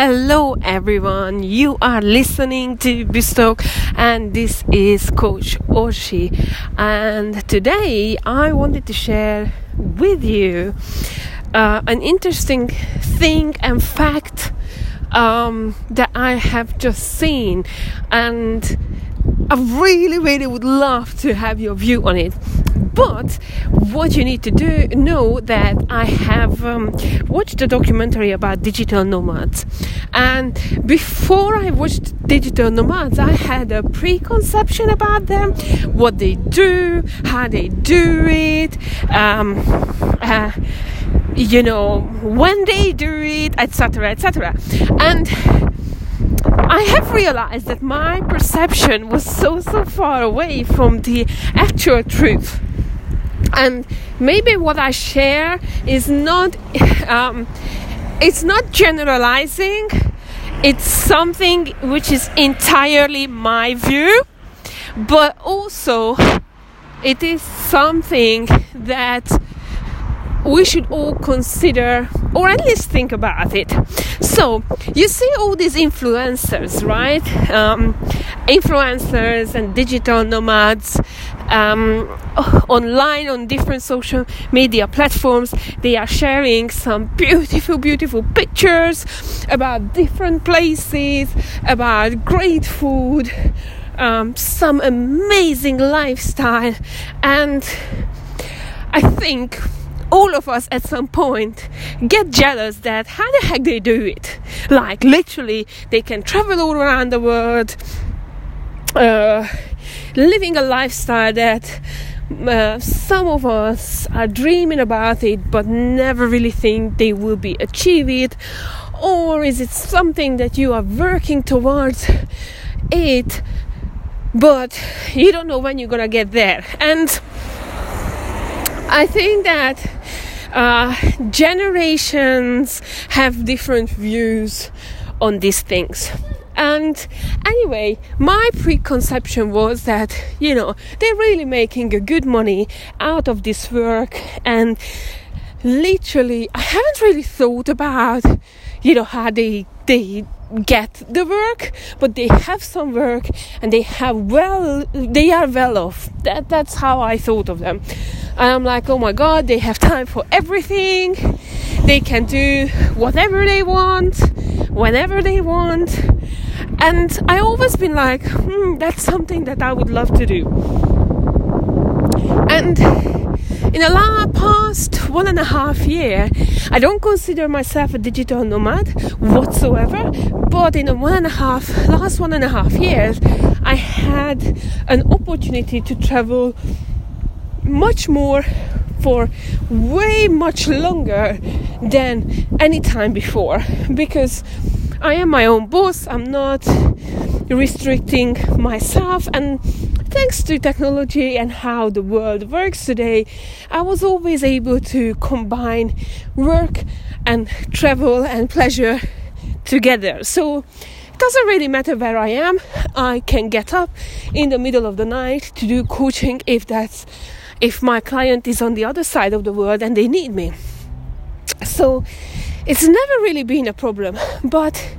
Hello, everyone. You are listening to Bistock, and this is Coach Orshi. And today, I wanted to share with you uh, an interesting thing and fact um, that I have just seen, and I really, really would love to have your view on it. But what you need to do know that I have um, watched a documentary about digital nomads, and before I watched digital nomads, I had a preconception about them, what they do, how they do it, um, uh, you know, when they do it, etc., etc., and. I have realized that my perception was so so far away from the actual truth. And maybe what I share is not um, it's not generalizing. It's something which is entirely my view. But also it is something that we should all consider or at least think about it so you see all these influencers right um, influencers and digital nomads um, online on different social media platforms. They are sharing some beautiful, beautiful pictures about different places, about great food, um, some amazing lifestyle, and I think all of us at some point get jealous that how the heck they do it. Like literally they can travel all around the world uh, living a lifestyle that uh, some of us are dreaming about it but never really think they will be achieve it. Or is it something that you are working towards it but you don't know when you're gonna get there. And i think that uh, generations have different views on these things and anyway, my preconception was that, you know, they're really making a good money out of this work. And literally, I haven't really thought about, you know, how they, they get the work, but they have some work and they have well, they are well off. That, that's how I thought of them. And I'm like, oh my god, they have time for everything. They can do whatever they want, whenever they want and I always been like, hmm, that's something that I would love to do. And in the last past one and a half year, I don't consider myself a digital nomad whatsoever. But in the one and a half, last one and a half years, I had an opportunity to travel much more for way much longer than any time before because I am my own boss, I'm not restricting myself, and thanks to technology and how the world works today, I was always able to combine work and travel and pleasure together. So it doesn't really matter where I am, I can get up in the middle of the night to do coaching if that's if my client is on the other side of the world and they need me. So it's never really been a problem. But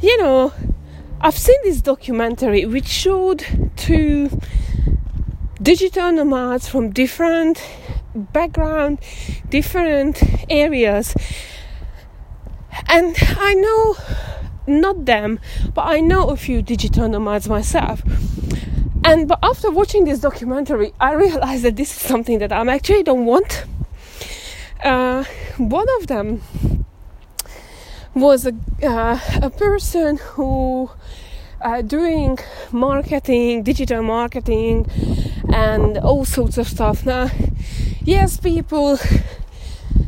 you know, I've seen this documentary which showed two digital nomads from different background, different areas. And I know not them, but I know a few digital nomads myself. And but after watching this documentary, I realized that this is something that I actually don't want. Uh, one of them was a, uh, a person who uh, doing marketing, digital marketing, and all sorts of stuff. Now, yes, people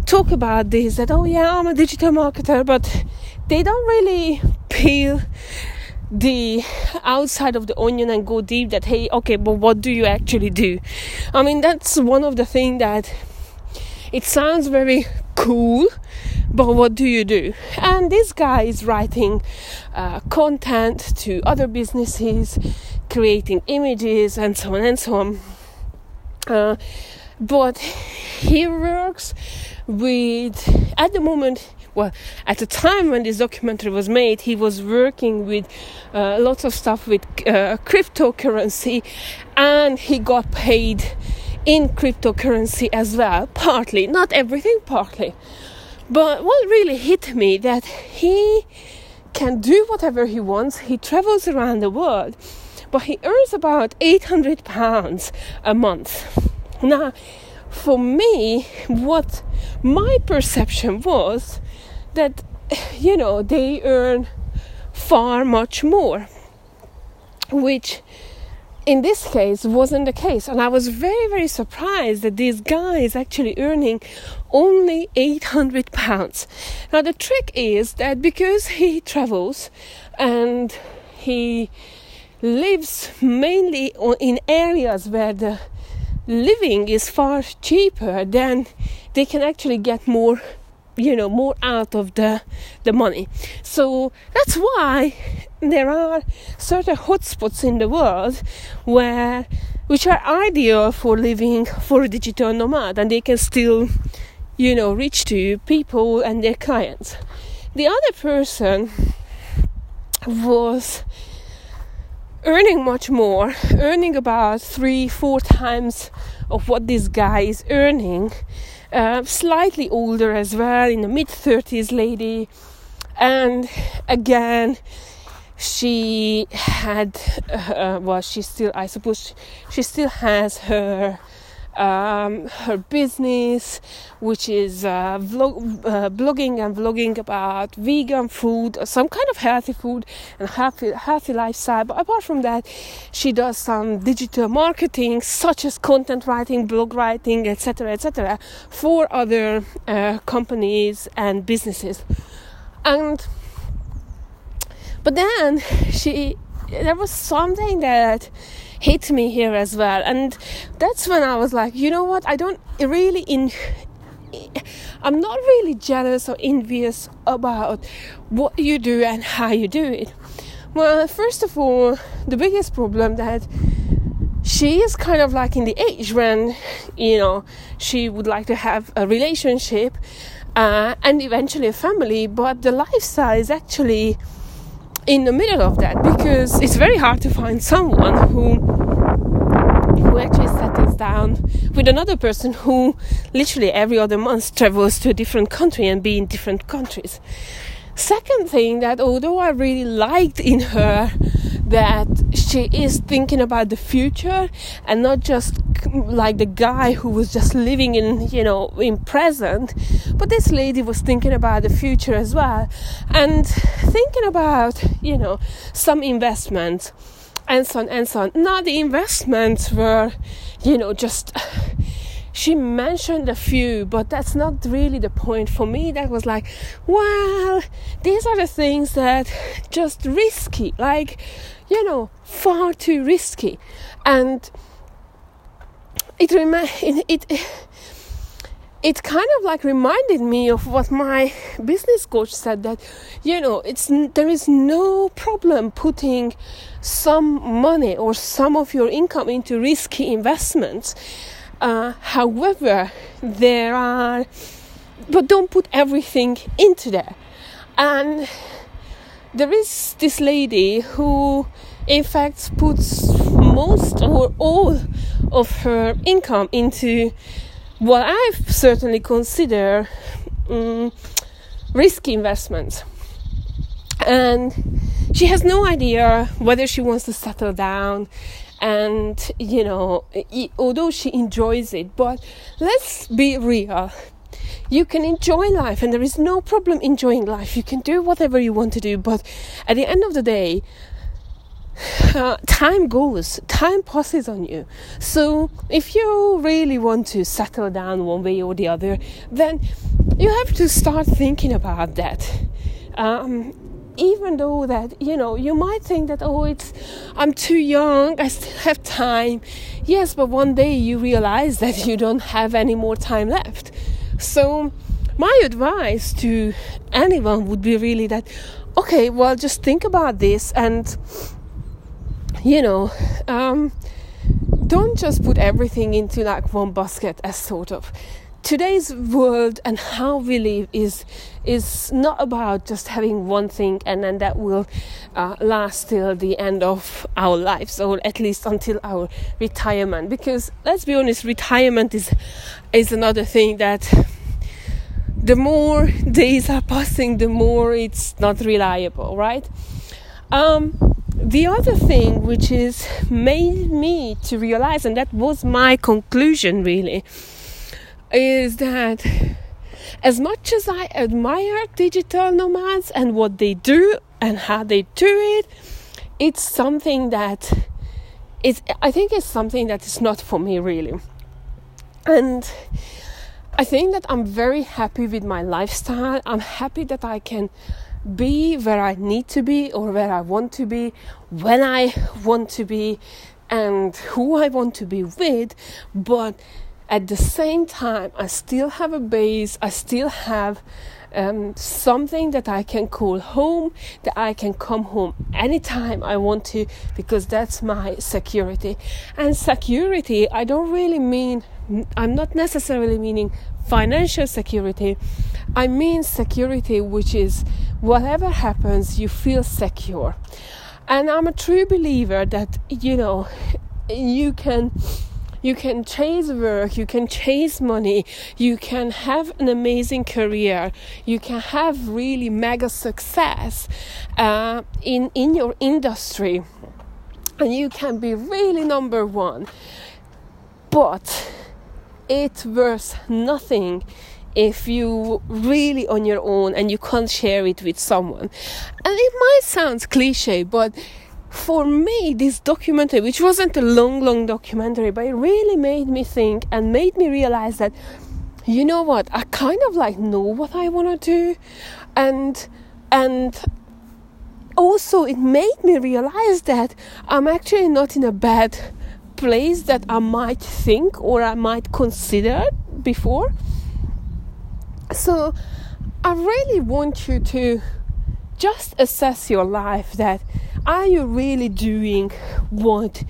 talk about this that oh yeah, I'm a digital marketer, but they don't really peel the outside of the onion and go deep that hey okay but what do you actually do i mean that's one of the things that it sounds very cool but what do you do? And this guy is writing uh, content to other businesses, creating images, and so on and so on. Uh, but he works with, at the moment, well, at the time when this documentary was made, he was working with uh, lots of stuff with uh, cryptocurrency, and he got paid in cryptocurrency as well, partly, not everything, partly. But what really hit me that he can do whatever he wants. He travels around the world, but he earns about 800 pounds a month. Now, for me, what my perception was that, you know, they earn far much more, which in this case wasn't the case. And i was very very surprised that this guy is actually earning only 800 pounds. Now the trick is that because he travels and he lives mainly in areas where the living is far cheaper then they can actually get more you know more out of the the money. So that's why there are certain hotspots in the world where which are ideal for living for a digital nomad and they can still you know reach to people and their clients. The other person was earning much more earning about three four times of what this guy is earning slightly older as well, in the mid 30s lady. And again, she had, uh, well, she still, I suppose, she still has her um, her business, which is uh, vlog, uh, blogging and vlogging about vegan food, some kind of healthy food and healthy, healthy lifestyle. But apart from that, she does some digital marketing, such as content writing, blog writing, etc., etc., for other uh, companies and businesses. And but then she, there was something that hit me here as well. And that's when I was like, you know what? I don't really in I'm not really jealous or envious about what you do and how you do it. Well, first of all, the biggest problem that she is kind of like in the age when you know she would like to have a relationship uh, and eventually a family, but the lifestyle is actually in the middle of that because it's very hard to find someone who who actually settles down with another person who literally every other month travels to a different country and be in different countries. Second thing that although I really liked in her that she is thinking about the future and not just like the guy who was just living in you know in present but this lady was thinking about the future as well and thinking about you know some investments and so on and so on. Now the investments were you know just she mentioned a few, but that's not really the point for me. That was like, well, these are the things that just risky, like, you know, far too risky, and it it it kind of like reminded me of what my business coach said that you know it's there is no problem putting some money or some of your income into risky investments uh, however, there are, but don't put everything into there. And there is this lady who, in fact, puts most or all of her income into what I certainly consider um, risky investments. And she has no idea whether she wants to settle down and you know although she enjoys it but let's be real. You can enjoy life and there is no problem enjoying life. You can do whatever you want to do but at the end of the day uh, time goes time passes on you. So if you really want to settle down one way or the other then you have to start thinking about that. Um, even though that you know you might think that oh it's i'm too young i still have time. Yes but one day you realize that you don't have any more time left. So my advice to anyone would be really that okay well just think about this and you know um, don't just put everything into like one basket as sort of today's world and how we live is is not about just having one thing and then that will uh, last till the end of our lives or at least until our retirement. Because let's be honest retirement is is another thing that the more days are passing the more it's not reliable right? Um, the other thing which is made me to realize and that was my conclusion really is that as much as I admire digital nomads and what they do and how they do it, it's something that I think it's something that is not for me really. And I think that I'm very happy with my lifestyle. I'm happy that I can be where I need to be or where I want to be when I want to be and who I want to be with, but at the same time, I still have a base, I still have um, something that I can call home, that I can come home anytime I want to, because that's my security. And security, I don't really mean, I'm not necessarily meaning financial security. I mean security, which is whatever happens, you feel secure. And I'm a true believer that, you know, you can you can chase work, you can chase money, you can have an amazing career, you can have really mega success uh, in, in your industry, and you can be really number one. But it's worth nothing if you really on your own and you can't share it with someone. And it might sound cliche, but for me, this documentary, which wasn't a long, long documentary, but it really made me think and made me realize that, you know what, I kind of like know what I want to do, and and also it made me realize that I'm actually not in a bad place that I might think or I might consider before. So I really want you to just assess your life that are you really doing what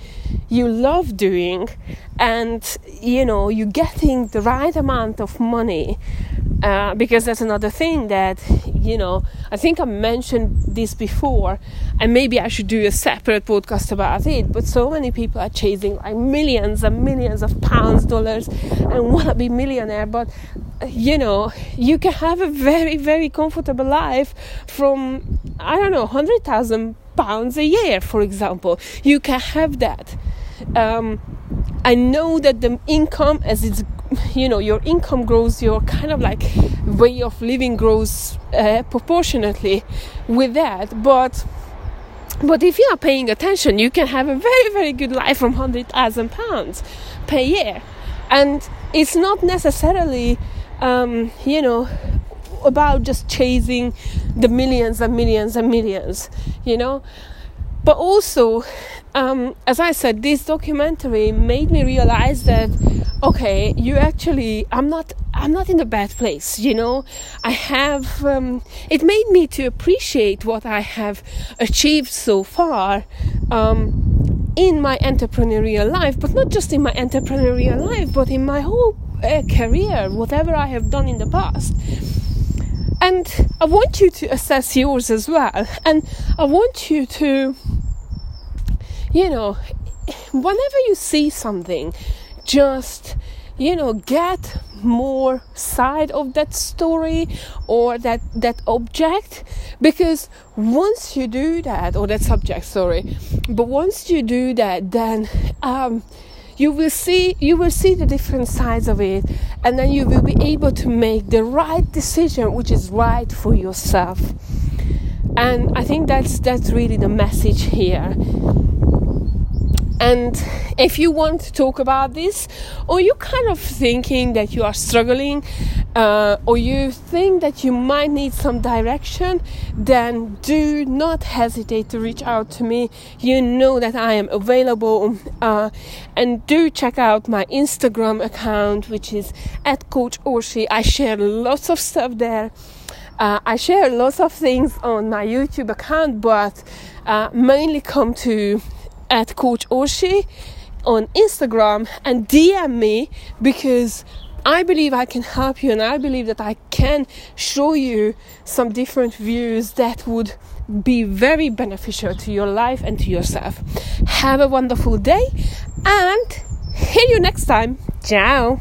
you love doing? And you know you're getting the right amount of money uh, because that's another thing that you know i think i mentioned this before and maybe i should do a separate podcast about it but so many people are chasing like millions and millions of pounds dollars and want to be millionaire but you know you can have a very very comfortable life from i don't know 100000 pounds a year, for example. You can have that. Um, I know that the income, as it's, you know, your income grows, your kind of like way of living grows uh, proportionately with that. But but if you are paying attention, you can have a very very good life from hundred thousand pounds per year, and it's not necessarily, um, you know, about just chasing the millions and millions and millions, you know. But also, um, as I said, this documentary made me realize that okay, you actually, I'm not, I'm not in a bad place, you know. I have, um, it made me to appreciate what I have achieved so far. Um, in my entrepreneurial life, but not just in my entrepreneurial life, but in my whole uh, career, whatever I have done in the past. And I want you to assess yours as well. And I want you to, you know, whenever you see something, just, you know, get more side of that story or that that object because once you do that or that subject sorry but once you do that then um you will see you will see the different sides of it and then you will be able to make the right decision which is right for yourself. And i think that's that's really the message here. And if you want to talk about this, or you're kind of thinking that you are struggling, uh, or you think that you might need some direction, then do not hesitate to reach out to me. You know that I am available. Uh, and do check out my Instagram account, which is at Coach Orshi. I share lots of stuff there. Uh, I share lots of things on my YouTube account, but uh, mainly come to at Coach Orshi on Instagram and DM me because I believe I can help you and I believe that I can show you some different views that would be very beneficial to your life and to yourself. Have a wonderful day and hear you next time. Ciao.